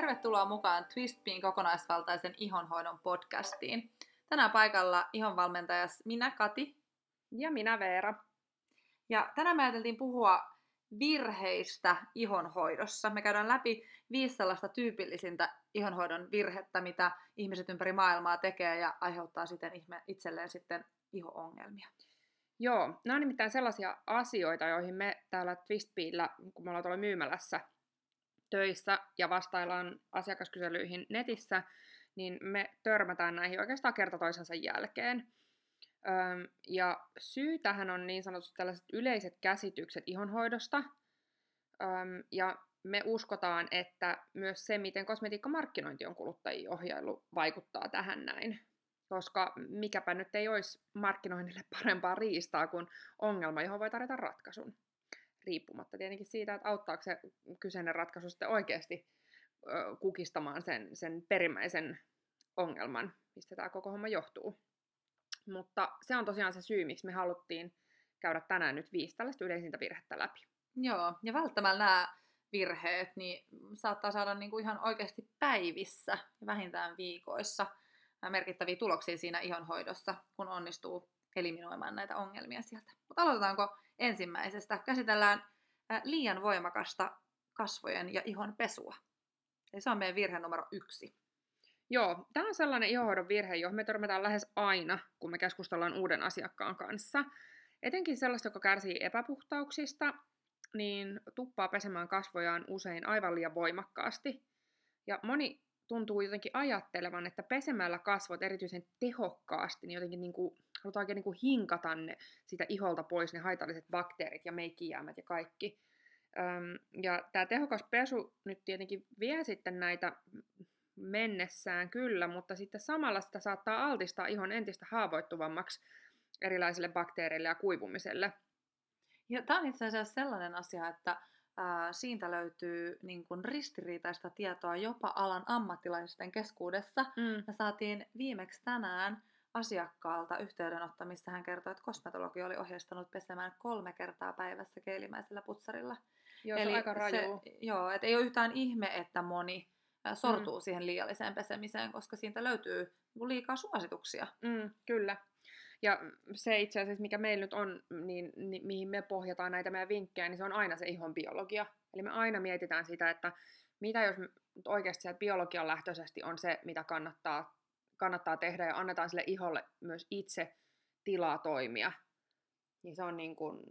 Tervetuloa mukaan Twistbean kokonaisvaltaisen ihonhoidon podcastiin. Tänään paikalla ihonvalmentajas minä Kati. Ja minä Veera. Ja tänään me ajateltiin puhua virheistä ihonhoidossa. Me käydään läpi viisi sellaista tyypillisintä ihonhoidon virhettä, mitä ihmiset ympäri maailmaa tekee ja aiheuttaa siten itselleen sitten iho-ongelmia. Joo, nämä on nimittäin sellaisia asioita, joihin me täällä Twistbeillä, kun me ollaan tuolla myymälässä töissä ja vastaillaan asiakaskyselyihin netissä, niin me törmätään näihin oikeastaan kerta toisensa jälkeen. Ja syy tähän on niin sanotut tällaiset yleiset käsitykset ihonhoidosta. Ja me uskotaan, että myös se, miten kosmetiikkamarkkinointi on kuluttajien ohjailu, vaikuttaa tähän näin. Koska mikäpä nyt ei olisi markkinoinnille parempaa riistaa kuin ongelma, johon voi tarjota ratkaisun riippumatta tietenkin siitä, että auttaako se kyseinen ratkaisu sitten oikeasti kukistamaan sen, sen perimmäisen ongelman, mistä tämä koko homma johtuu. Mutta se on tosiaan se syy, miksi me haluttiin käydä tänään nyt viisi tällaista yleisintä virhettä läpi. Joo, ja välttämällä nämä virheet niin saattaa saada niinku ihan oikeasti päivissä, vähintään viikoissa, merkittäviä tuloksia siinä ihonhoidossa, kun onnistuu eliminoimaan näitä ongelmia sieltä. Mutta aloitetaanko ensimmäisestä? Käsitellään liian voimakasta kasvojen ja ihon pesua. Eli se on meidän virhe numero yksi. Joo, tämä on sellainen ihohoidon virhe, johon me törmätään lähes aina, kun me keskustellaan uuden asiakkaan kanssa. Etenkin sellaista, joka kärsii epäpuhtauksista, niin tuppaa pesemään kasvojaan usein aivan liian voimakkaasti. Ja moni tuntuu jotenkin ajattelevan, että pesemällä kasvot erityisen tehokkaasti, niin jotenkin niin kuin, halutaan oikein niin hinkata ne sitä iholta pois, ne haitalliset bakteerit ja meikkijäämät ja kaikki. Öm, ja tämä tehokas pesu nyt tietenkin vie sitten näitä mennessään kyllä, mutta sitten samalla sitä saattaa altistaa ihon entistä haavoittuvammaksi erilaisille bakteereille ja kuivumiselle. Ja tämä on itse asiassa sellainen asia, että ää, siitä löytyy niin kuin ristiriitaista tietoa jopa alan ammattilaisten keskuudessa. Mm. Me saatiin viimeksi tänään asiakkaalta yhteydenotto, missä hän kertoi, että kosmetologi oli ohjeistanut pesemään kolme kertaa päivässä keilimäisellä putsarilla. Joo, Eli se on aika raju. Se, joo, et ei ole yhtään ihme, että moni sortuu mm. siihen liialliseen pesemiseen, koska siitä löytyy niinku liikaa suosituksia. Mm, kyllä. Ja se itse asiassa, mikä meillä nyt on, niin, niin mihin me pohjataan näitä meidän vinkkejä, niin se on aina se ihon biologia. Eli me aina mietitään sitä, että mitä jos oikeasti sieltä biologian lähtöisesti on se, mitä kannattaa, kannattaa tehdä ja annetaan sille iholle myös itse tilaa toimia. Niin se on niin kuin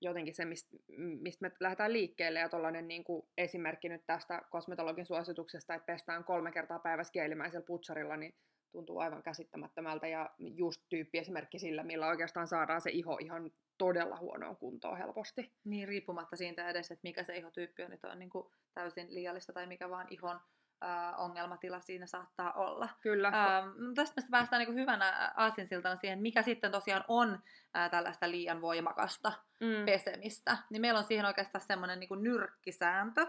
jotenkin se, mistä, mistä me lähdetään liikkeelle. Ja tuollainen niin kuin esimerkki nyt tästä kosmetologin suosituksesta, että pestään kolme kertaa päivässä kielimäisellä putsarilla, niin tuntuu aivan käsittämättömältä ja just tyyppi esimerkki sillä, millä oikeastaan saadaan se iho ihan todella huonoon kuntoon helposti. Niin, riippumatta siitä edes, että mikä se ihotyyppi on, että on niin kuin täysin liiallista tai mikä vaan ihon äh, ongelmatila siinä saattaa olla. Kyllä. Äh, tästä me päästään niin kuin hyvänä aasinsiltana siihen, mikä sitten tosiaan on äh, tällaista liian voimakasta mm. pesemistä. Niin meillä on siihen oikeastaan semmoinen niin nyrkkisääntö,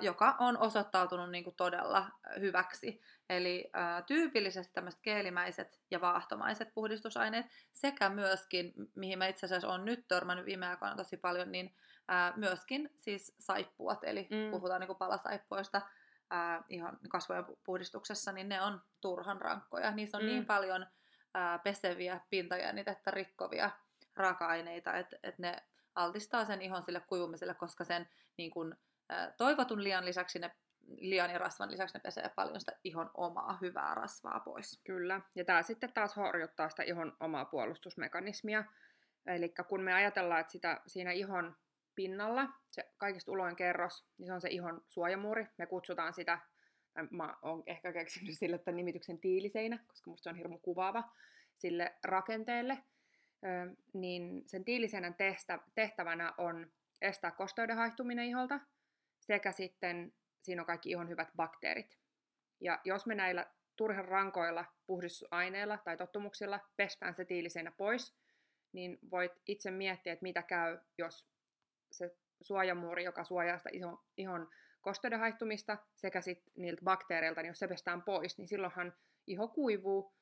joka on osoittautunut niin kuin todella hyväksi. Eli ää, tyypillisesti tämmöiset keelimäiset ja vaahtomaiset puhdistusaineet sekä myöskin, mihin mä itse asiassa olen nyt törmännyt viime aikoina tosi paljon, niin myöskin siis saippuat, eli mm. puhutaan niin kuin palasaippuista ää, ihan kasvojen puhdistuksessa, niin ne on turhan rankkoja. Niissä on niin mm. niin paljon ää, peseviä, pintajännitettä rikkovia raaka-aineita, että et ne altistaa sen ihon sille kuivumiselle, koska sen niin kuin, toivotun lian lisäksi ne lian ja rasvan lisäksi ne pesee paljon sitä ihon omaa hyvää rasvaa pois. Kyllä, ja tämä sitten taas horjuttaa sitä ihon omaa puolustusmekanismia. Eli kun me ajatellaan, että sitä, siinä ihon pinnalla, se kaikista uloin kerros, niin se on se ihon suojamuuri. Me kutsutaan sitä, mä oon ehkä keksinyt sille tämän nimityksen tiiliseinä, koska musta se on hirmu kuvaava sille rakenteelle. niin sen tiiliseinän tehtävänä on estää kosteuden haihtuminen iholta, sekä sitten siinä on kaikki ihon hyvät bakteerit. Ja jos me näillä turhan rankoilla puhdistusaineilla tai tottumuksilla pestään se tiiliseinä pois, niin voit itse miettiä, että mitä käy, jos se suojamuuri, joka suojaa sitä ihon, ihon kosteuden haihtumista sekä sitten niiltä bakteereilta, niin jos se pestään pois, niin silloinhan iho kuivuu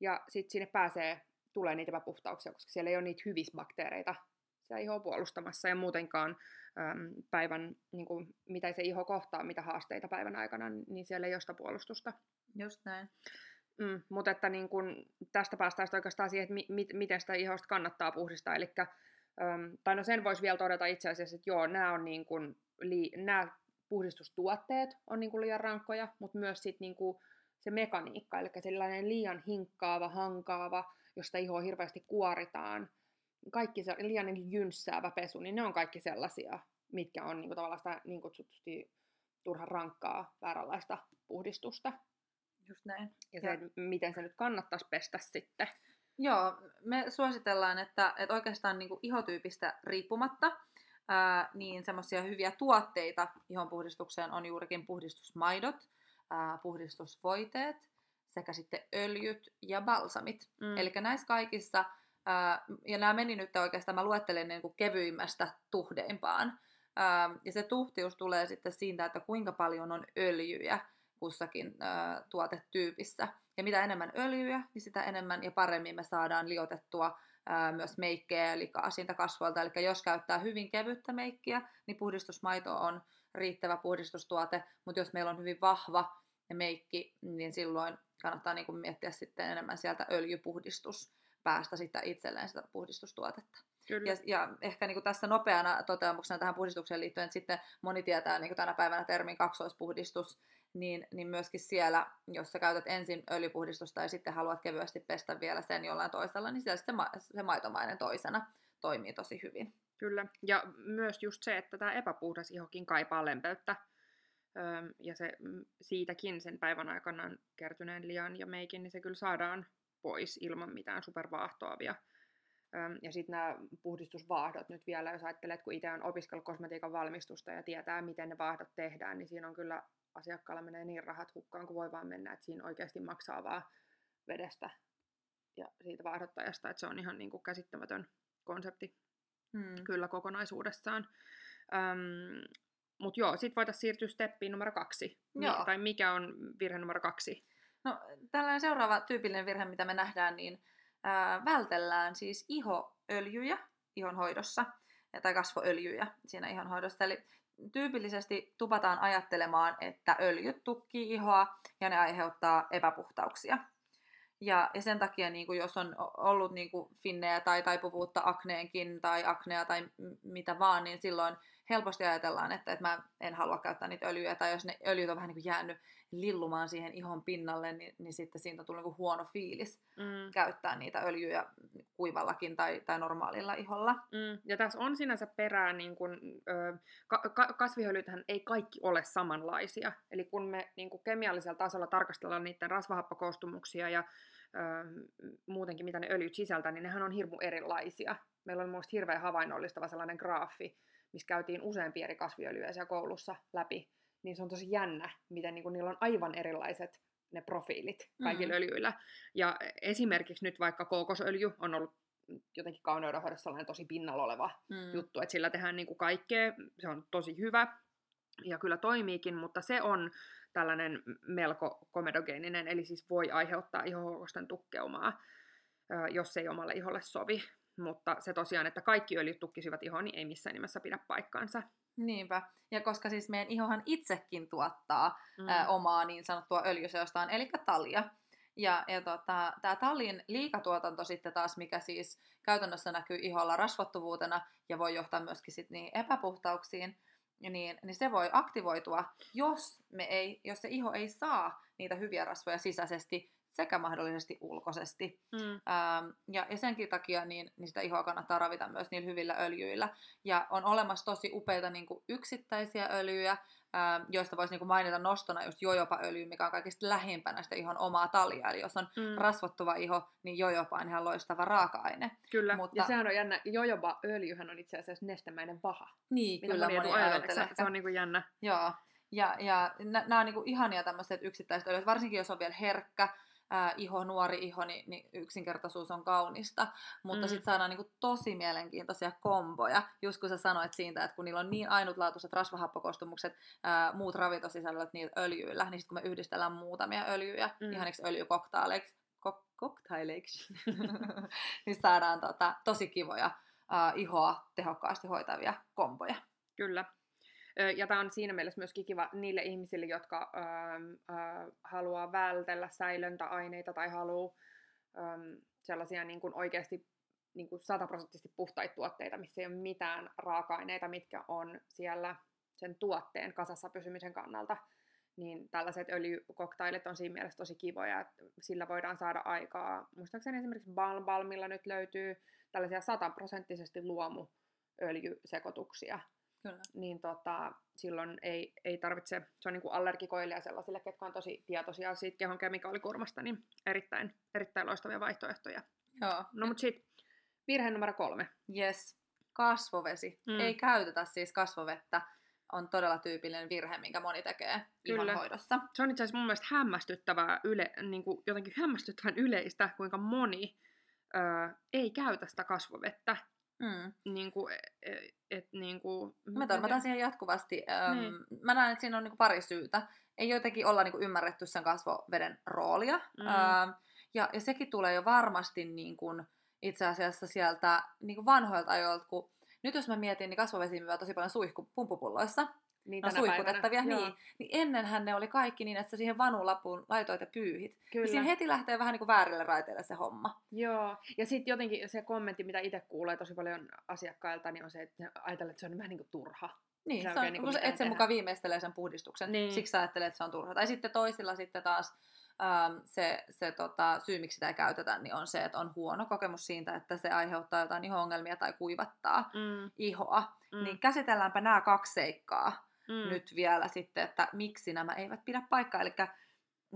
ja sitten sinne pääsee, tulee niitä epäpuhtauksia, koska siellä ei ole niitä hyvisbakteereita sitä ihoa puolustamassa ja muutenkaan äm, päivän, niin kuin, mitä se iho kohtaa, mitä haasteita päivän aikana, niin siellä ei ole sitä puolustusta. Just näin. Mm, mutta että niin kun, tästä päästään oikeastaan siihen, että mi, mi, miten sitä ihosta kannattaa puhdistaa. Elikkä, äm, tai no sen voisi vielä todeta itse asiassa, että joo, nämä on niin kun, li, nämä puhdistustuotteet on niin kuin liian rankkoja, mutta myös sit niin kuin se mekaniikka, eli sellainen liian hinkkaava, hankaava, josta ihoa hirveästi kuoritaan, kaikki se liian niin jynssäävä pesu, niin ne on kaikki sellaisia, mitkä on niin kuin, tavallaan sitä niin kutsutusti turhan rankkaa, vääränlaista puhdistusta. Just näin. Ja se, ja... miten se nyt kannattaisi pestä sitten. Joo, me suositellaan, että, että oikeastaan niin kuin ihotyypistä riippumatta, ää, niin semmoisia hyviä tuotteita ihon puhdistukseen on juurikin puhdistusmaidot, ää, puhdistusvoiteet sekä sitten öljyt ja balsamit. Mm. Eli näissä kaikissa, ää, ja nämä meni nyt oikeastaan, mä luettelen niin kuin kevyimmästä tuhdeimpaan. Ää, ja se tuhtius tulee sitten siitä, että kuinka paljon on öljyjä kussakin ää, tuotetyypissä. Ja mitä enemmän öljyä, niin sitä enemmän ja paremmin me saadaan liotettua ää, myös meikkejä eli siitä kasvoilta. Eli jos käyttää hyvin kevyttä meikkiä, niin puhdistusmaito on riittävä puhdistustuote, mutta jos meillä on hyvin vahva meikki, niin silloin kannattaa niin kuin miettiä sitten enemmän sieltä öljypuhdistus päästä sitä itselleen sitä puhdistustuotetta. Kyllä. Ja, ja ehkä niin kuin tässä nopeana toteamuksena tähän puhdistukseen liittyen, että sitten moni tietää niin kuin tänä päivänä termin kaksoispuhdistus, niin, niin myöskin siellä, jos sä käytät ensin öljypuhdistusta ja sitten haluat kevyesti pestä vielä sen jollain toisella, niin siellä se, ma- se maitomainen toisena toimii tosi hyvin. Kyllä, ja myös just se, että tämä epäpuhdas ihokin kaipaa lempeyttä, öö, ja se siitäkin sen päivän aikana kertyneen lian ja meikin, niin se kyllä saadaan pois ilman mitään supervaahtoavia. Ja sitten nämä puhdistusvaahdot nyt vielä, jos ajattelet, kun itse on opiskellut kosmetiikan valmistusta ja tietää, miten ne vaahdot tehdään, niin siinä on kyllä asiakkaalla menee niin rahat hukkaan kuin voi vaan mennä, että siinä oikeasti maksaa vaan vedestä ja siitä vaahdottajasta, että se on ihan niin kuin käsittämätön konsepti hmm. kyllä kokonaisuudessaan. Öm, Mutta joo, sitten voitaisiin siirtyä steppiin numero kaksi. Joo. Tai mikä on virhe numero kaksi? No tällainen seuraava tyypillinen virhe, mitä me nähdään, niin ää, vältellään siis ihoöljyjä ihonhoidossa tai kasvoöljyjä siinä ihonhoidossa. Eli tyypillisesti tupataan ajattelemaan, että öljyt tukkii ihoa ja ne aiheuttaa epäpuhtauksia. Ja, ja sen takia, niin kuin jos on ollut niin kuin finnejä tai taipuvuutta akneenkin tai aknea tai mitä vaan, niin silloin helposti ajatellaan, että, että mä en halua käyttää niitä öljyjä. Tai jos ne öljyt on vähän niin kuin jäänyt lillumaan siihen ihon pinnalle, niin, niin sitten siitä on tullut niin kuin huono fiilis mm. käyttää niitä öljyjä kuivallakin tai, tai normaalilla iholla. Mm. Ja tässä on sinänsä perää, niin kun, ö, ka- ka- kasviöljythän ei kaikki ole samanlaisia. Eli kun me niin kuin kemiallisella tasolla tarkastellaan niiden rasvahappakoostumuksia ja ö, muutenkin mitä ne öljyt sisältää, niin nehän on hirmu erilaisia. Meillä on mielestäni hirveän havainnollistava sellainen graafi, missä käytiin useampia eri kasviöljyjä koulussa läpi, niin se on tosi jännä, miten niin kuin, niillä on aivan erilaiset ne profiilit kaikilla mm. öljyillä. Ja esimerkiksi nyt vaikka kookosöljy on ollut jotenkin kauneudenhoidossa sellainen tosi pinnalla oleva mm. juttu, että sillä tehdään niin kuin kaikkea, se on tosi hyvä ja kyllä toimiikin, mutta se on tällainen melko komedogeeninen, eli siis voi aiheuttaa ihohokosten tukkeumaa, jos ei omalle iholle sovi. Mutta se tosiaan, että kaikki öljyt tukkisivat ihoon, niin ei missään nimessä pidä paikkaansa. Niinpä. Ja koska siis meidän ihohan itsekin tuottaa mm. ä, omaa niin sanottua öljyseostaan, eli talia. Ja, ja tota, tämä tallin liikatuotanto sitten taas, mikä siis käytännössä näkyy iholla rasvattuvuutena ja voi johtaa myöskin sit niin epäpuhtauksiin, niin, niin se voi aktivoitua, jos, me ei, jos se iho ei saa niitä hyviä rasvoja sisäisesti sekä mahdollisesti ulkoisesti. Mm. Ähm, ja, ja senkin takia niin, niin sitä ihoa kannattaa ravita myös niillä hyvillä öljyillä. Ja on olemassa tosi upeita niin kuin yksittäisiä öljyjä, ähm, joista voisi niin kuin mainita nostona just jojopa-öljy, mikä on kaikista lähimpänä sitä ihon omaa talia. Eli jos on mm. rasvottuva iho, niin jojopa on ihan loistava raaka-aine. Kyllä, Mutta... ja sehän on jännä, jojopa-öljyhän on itse asiassa nestemäinen vaha. Niin, Mitä kyllä moni Se, se on niin kuin jännä. Joo. Ja, ja nämä on niin kuin ihania tämmöiset yksittäiset öljyt, varsinkin jos on vielä herkkä, ää, iho, nuori iho, niin, niin yksinkertaisuus on kaunista. Mutta mm. sitten saadaan niin kuin, tosi mielenkiintoisia komboja. Just kun sä sanoit siitä, että kun niillä on niin ainutlaatuiset rasvahappokostumukset, ää, muut ravintosisällöt niillä öljyillä, niin sitten kun me yhdistellään muutamia öljyjä mm. ihaniksi öljykoktaaleiksi, ko- koktaileiksi, niin saadaan tota, tosi kivoja uh, ihoa tehokkaasti hoitavia kompoja. Kyllä. Ja tämä on siinä mielessä myöskin kiva niille ihmisille, jotka äh, äh, haluaa vältellä säilöntäaineita tai haluaa ähm, sellaisia niin kuin oikeasti niin kuin sataprosenttisesti puhtaita tuotteita, missä ei ole mitään raaka-aineita, mitkä on siellä sen tuotteen kasassa pysymisen kannalta, niin tällaiset öljykoktailit on siinä mielessä tosi kivoja, että sillä voidaan saada aikaa. Muistaakseni esimerkiksi Balmilla nyt löytyy tällaisia sataprosenttisesti luomuöljysekoituksia, Kyllä. niin tota, silloin ei, ei tarvitse, se on niin kuin allergikoille ja sellaisille, ketkä on tosi tietoisia siitä kehon kemikaalikurmasta, niin erittäin, erittäin loistavia vaihtoehtoja. Joo. No mutta sitten virhe numero kolme. Yes, kasvovesi. Mm. Ei käytetä siis kasvovettä on todella tyypillinen virhe, minkä moni tekee Kyllä. ihonhoidossa. Se on itse asiassa mun mielestä hämmästyttävää, yle, niin kuin jotenkin hämmästyttävän yleistä, kuinka moni ö, ei käytä sitä kasvovettä. Mm. Niin kuin, et, et, niin kuin, Mä törmätään siihen jatkuvasti. niin. Mä näen, että siinä on niin kuin pari syytä. Ei jotenkin olla niin kuin ymmärretty sen kasvoveden roolia. Mm. Ö, ja, ja sekin tulee jo varmasti niin kuin, itse asiassa sieltä niin kuin vanhoilta ajoilta, kun nyt jos mä mietin, niin kasvovesi myy tosi paljon suihku pumpupulloissa. Niin, no, suihkutettavia, niin, niin ennenhän ne oli kaikki niin, että sä siihen vanulapuun laitoit ja pyyhit. Kyllä. Ja siinä heti lähtee vähän niin kuin väärille raiteille se homma. Joo, ja sitten jotenkin se kommentti, mitä itse kuulee tosi paljon asiakkailta, niin on se, että ajatellaan, että se on vähän niin kuin turha. Niin, se, se on, niin kuin et sen mukaan viimeistelee sen puhdistuksen, niin. siksi sä ajattelet, että se on turha. Tai sitten toisilla sitten taas ähm, se, se tota, syy, miksi sitä ei käytetä, niin on se, että on huono kokemus siitä, että se aiheuttaa jotain iho-ongelmia tai kuivattaa mm. ihoa. Mm. Niin käsitelläänpä nämä kaksi seikkaa mm. nyt vielä sitten, että miksi nämä eivät pidä paikkaa. Eli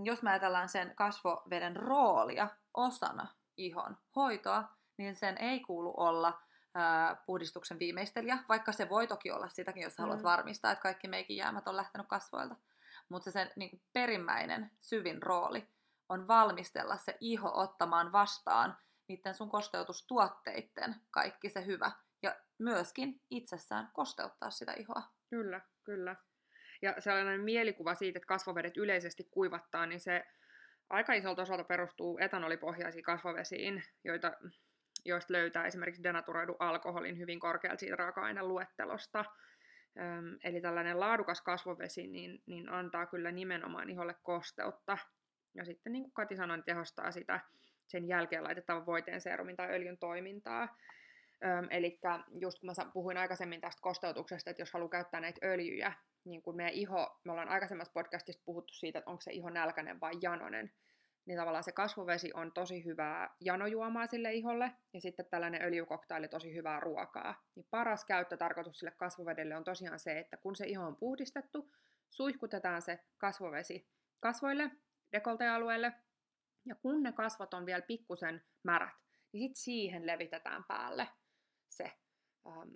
jos me ajatellaan sen kasvoveden roolia osana ihon hoitoa, niin sen ei kuulu olla ää, puhdistuksen viimeistelijä, vaikka se voi toki olla sitäkin, jos mm. haluat varmistaa, että kaikki meikin jäämät on lähtenyt kasvoilta mutta se sen niin kuin perimmäinen syvin rooli on valmistella se iho ottamaan vastaan niiden sun kosteutustuotteiden kaikki se hyvä ja myöskin itsessään kosteuttaa sitä ihoa. Kyllä, kyllä. Ja sellainen mielikuva siitä, että kasvovedet yleisesti kuivattaa, niin se aika isolta osalta perustuu etanolipohjaisiin kasvovesiin, joita, joista löytää esimerkiksi denaturoidu alkoholin hyvin korkealta siitä raaka-aineluettelosta. Eli tällainen laadukas kasvovesi niin, niin antaa kyllä nimenomaan iholle kosteutta. Ja sitten niin kuin Kati sanoi, niin tehostaa sitä sen jälkeen laitettavan voiteen serumin tai öljyn toimintaa. Eli just kun mä puhuin aikaisemmin tästä kosteutuksesta, että jos haluaa käyttää näitä öljyjä, niin kun meidän iho, me ollaan aikaisemmassa podcastissa puhuttu siitä, että onko se iho nälkäinen vai janonen, niin tavallaan se kasvovesi on tosi hyvää janojuomaa sille iholle, ja sitten tällainen öljykoktaili tosi hyvää ruokaa. Niin paras käyttötarkoitus sille kasvovedelle on tosiaan se, että kun se iho on puhdistettu, suihkutetaan se kasvovesi kasvoille, dekoltealueelle, ja kun ne kasvot on vielä pikkusen märät, niin sitten siihen levitetään päälle se ähm,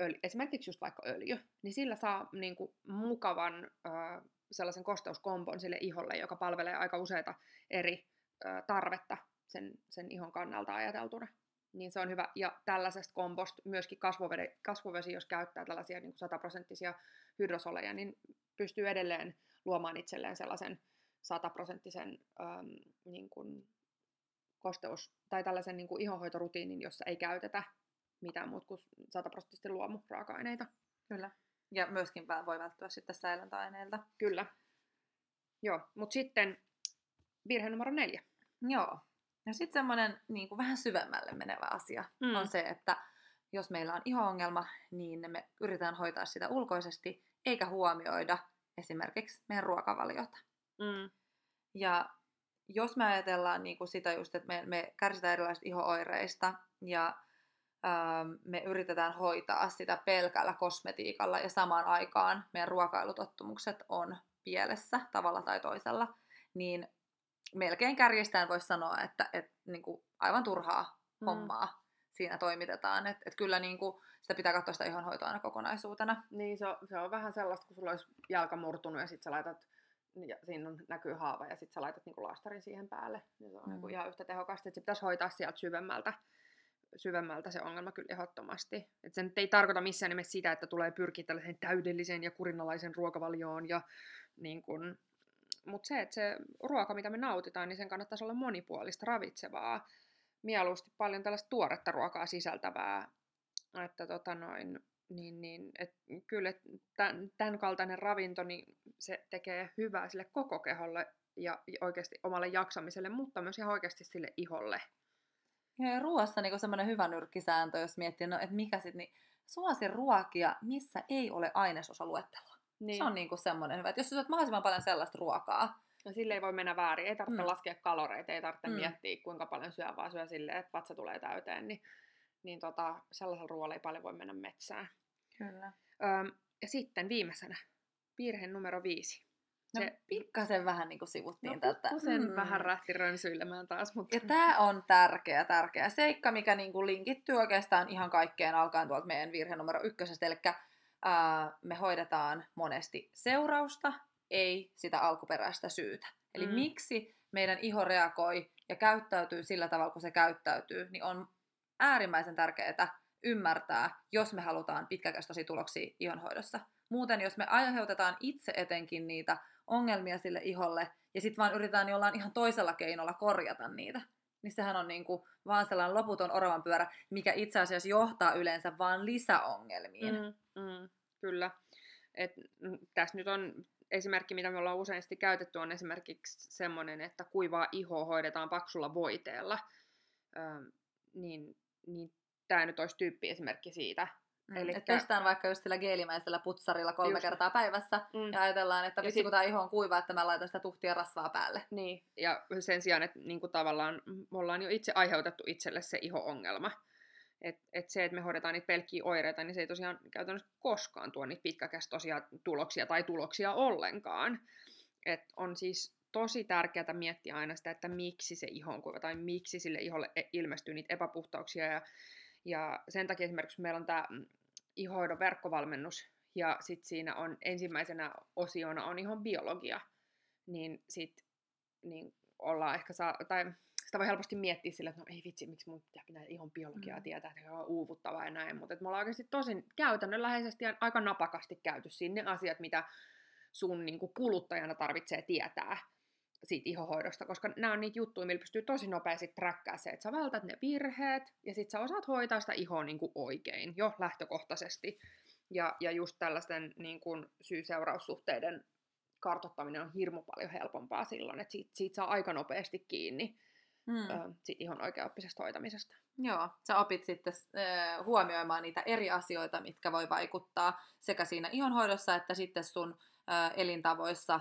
öljy, esimerkiksi just vaikka öljy, niin sillä saa niin kuin, mukavan äh, sellaisen kosteuskompon sille iholle, joka palvelee aika useita eri ö, tarvetta sen, sen ihon kannalta ajateltuna. Niin se on hyvä. Ja tällaisesta komposta myöskin kasvovesi, kasvovesi jos käyttää tällaisia niin sataprosenttisia hydrosoleja, niin pystyy edelleen luomaan itselleen sellaisen sataprosenttisen niin kuin kosteus- tai tällaisen niin kuin ihonhoitorutiinin, jossa ei käytetä mitään muuta kuin sataprosenttisesti luomuraaka-aineita. Kyllä. Ja myöskin voi välttyä sitten säilöntäaineilta. Kyllä. Joo, mutta sitten virhe numero neljä. Joo. Ja sitten semmoinen niin vähän syvemmälle menevä asia mm. on se, että jos meillä on iho-ongelma, niin me yritetään hoitaa sitä ulkoisesti, eikä huomioida esimerkiksi meidän ruokavaliota. Mm. Ja jos me ajatellaan niin kuin sitä just, että me, me kärsitään erilaisista iho-oireista ja me yritetään hoitaa sitä pelkällä kosmetiikalla ja samaan aikaan meidän ruokailutottumukset on pielessä tavalla tai toisella, niin melkein kärjestään voisi sanoa, että, että niin kuin aivan turhaa mm. hommaa siinä toimitetaan. Että et kyllä niin kuin sitä pitää katsoa sitä ihonhoitoa aina kokonaisuutena. Niin, se on, se on vähän sellaista, kun sulla olisi jalka murtunut ja sitten sä laitat ja siinä on, näkyy haava ja sitten sä laitat niinku laastarin siihen päälle. Niin se on mm. niinku ihan yhtä tehokasta, että se pitäisi hoitaa sieltä syvemmältä syvemmältä se ongelma kyllä ehdottomasti. Et se nyt ei tarkoita missään nimessä sitä, että tulee pyrkiä tällaiseen täydelliseen ja kurinalaisen ruokavalioon. Ja, niin kun, mutta se, että se ruoka, mitä me nautitaan, niin sen kannattaisi olla monipuolista, ravitsevaa, mieluusti paljon tällaista tuoretta ruokaa sisältävää että tota noin, niin, niin, et kyllä tämän, tämän kaltainen ravinto, niin se tekee hyvää sille koko keholle ja oikeasti omalle jaksamiselle, mutta myös ihan oikeasti sille iholle. Ja ruoassa niin semmoinen hyvä nyrkkisääntö, jos miettii, no, että mikä sitten, niin suosi ruokia, missä ei ole ainesosaluettelua. Niin. Se on niin kuin semmoinen hyvä, että jos syöt mahdollisimman paljon sellaista ruokaa, No sille ei voi mennä väärin. Ei tarvitse mm. laskea kaloreita, ei tarvitse mm. miettiä kuinka paljon syö, vaan syö silleen, että vatsa tulee täyteen. Niin, niin tota, sellaisella ruoalla ei paljon voi mennä metsään. Kyllä. Öm, ja sitten viimeisenä, virhe numero viisi. No, se, pikkasen vähän niin kuin sivuttiin no, tätä. Sen mm. vähän rähti rönsyilemään taas. Mutta... Ja tämä on tärkeä, tärkeä seikka, mikä niin kuin linkittyy oikeastaan ihan kaikkeen alkaen tuolta meidän virhe numero ykkösestä. Eli ää, me hoidetaan monesti seurausta, ei sitä alkuperäistä syytä. Eli mm. miksi meidän iho reagoi ja käyttäytyy sillä tavalla, kun se käyttäytyy, niin on äärimmäisen tärkeää ymmärtää, jos me halutaan pitkäkestoisia tuloksia ihonhoidossa. Muuten, jos me aiheutetaan itse etenkin niitä ongelmia sille iholle, ja sitten vaan yritetään jollain ihan toisella keinolla korjata niitä, niin sehän on niinku vaan sellainen loputon oravan pyörä, mikä itse asiassa johtaa yleensä vaan lisäongelmiin. Mm, mm, kyllä. Et, mm, tässä nyt on esimerkki, mitä me ollaan useasti käytetty, on esimerkiksi semmoinen, että kuivaa ihoa hoidetaan paksulla voiteella. Öö, niin, niin tämä nyt olisi tyyppi esimerkki siitä. Mm, Eli että pestaan vaikka just sillä geelimäisellä putsarilla kolme just. kertaa päivässä mm. ja ajatellaan, että vitsi sit... kun tämä iho on kuiva, että mä laitan sitä tuhtia rasvaa päälle. Niin, ja sen sijaan, että niin kuin tavallaan me ollaan jo itse aiheutettu itselle se iho-ongelma. Et, et se, että me hoidetaan niitä pelkkiä oireita, niin se ei tosiaan käytännössä koskaan tuo niitä pitkäkestoisia tuloksia tai tuloksia ollenkaan. Et on siis tosi tärkeää miettiä aina sitä, että miksi se iho on kuiva tai miksi sille iholle e, ilmestyy niitä epäpuhtauksia. Ja, ja sen takia esimerkiksi meillä on tämä mm, ihoidon verkkovalmennus ja sitten siinä on ensimmäisenä osiona on ihon biologia, niin sitten niin ollaan ehkä saa, tai sitä voi helposti miettiä sillä, että no ei vitsi, miksi mun pitää pitää ihon biologiaa mm. tietää, että on uuvuttavaa ja näin, mutta me ollaan oikeasti tosi käytännönläheisesti ja aika napakasti käyty sinne asiat, mitä sun niin kuin kuluttajana tarvitsee tietää siitä ihohoidosta, koska nämä on niitä juttuja, millä pystyy tosi nopeasti träkkää se, että sä vältät ne virheet ja sit sä osaat hoitaa sitä ihoa niin kuin oikein jo lähtökohtaisesti. Ja, ja just tällaisten niin kuin syy-seuraussuhteiden kartottaminen on hirmu paljon helpompaa silloin, että siitä, siitä saa aika nopeasti kiinni mm. ö, sit ihan oikeaoppisesta hoitamisesta. Joo, sä opit sitten äh, huomioimaan niitä eri asioita, mitkä voi vaikuttaa sekä siinä ihonhoidossa että sitten sun elintavoissa,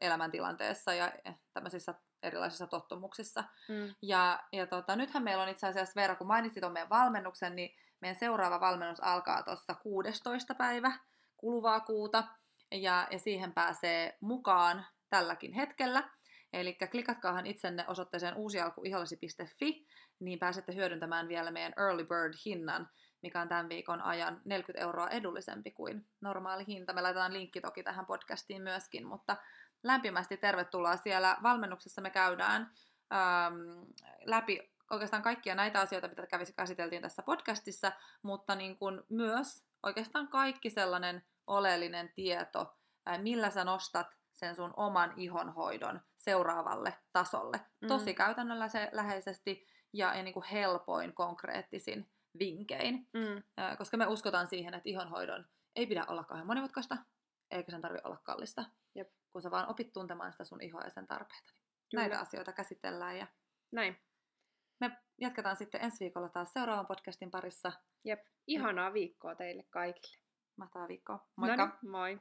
elämäntilanteessa ja tämmöisissä erilaisissa tottumuksissa. Mm. Ja, ja tota, nythän meillä on itse asiassa, Veera, kun mainitsit tuon meidän valmennuksen, niin meidän seuraava valmennus alkaa tuossa 16. päivä kuluvaa kuuta, ja, ja siihen pääsee mukaan tälläkin hetkellä. Eli klikatkaahan itsenne osoitteeseen uusialkuihollesi.fi, niin pääsette hyödyntämään vielä meidän Early Bird-hinnan, mikä on tämän viikon ajan 40 euroa edullisempi kuin normaali hinta. Me laitetaan linkki toki tähän podcastiin myöskin, mutta lämpimästi tervetuloa. Siellä valmennuksessa me käydään ähm, läpi oikeastaan kaikkia näitä asioita, mitä kävisi käsiteltiin tässä podcastissa, mutta niin kuin myös oikeastaan kaikki sellainen oleellinen tieto, millä sä nostat sen sun oman ihonhoidon seuraavalle tasolle. Mm. Tosi käytännöllä se läheisesti ja, ja niin kuin helpoin konkreettisin vinkein. Mm. koska me uskotaan siihen, että ihonhoidon ei pidä olla kauhean monimutkaista, eikä sen tarvitse olla kallista. Jep. Kun sä vaan opit tuntemaan sitä sun ihoa ja sen tarpeita. Niin Kyllä. näitä asioita käsitellään. Ja Näin. Me jatketaan sitten ensi viikolla taas seuraavan podcastin parissa. Jep. Ihanaa viikkoa teille kaikille. Mahtavaa viikkoa. Moikka. Noniin, moi.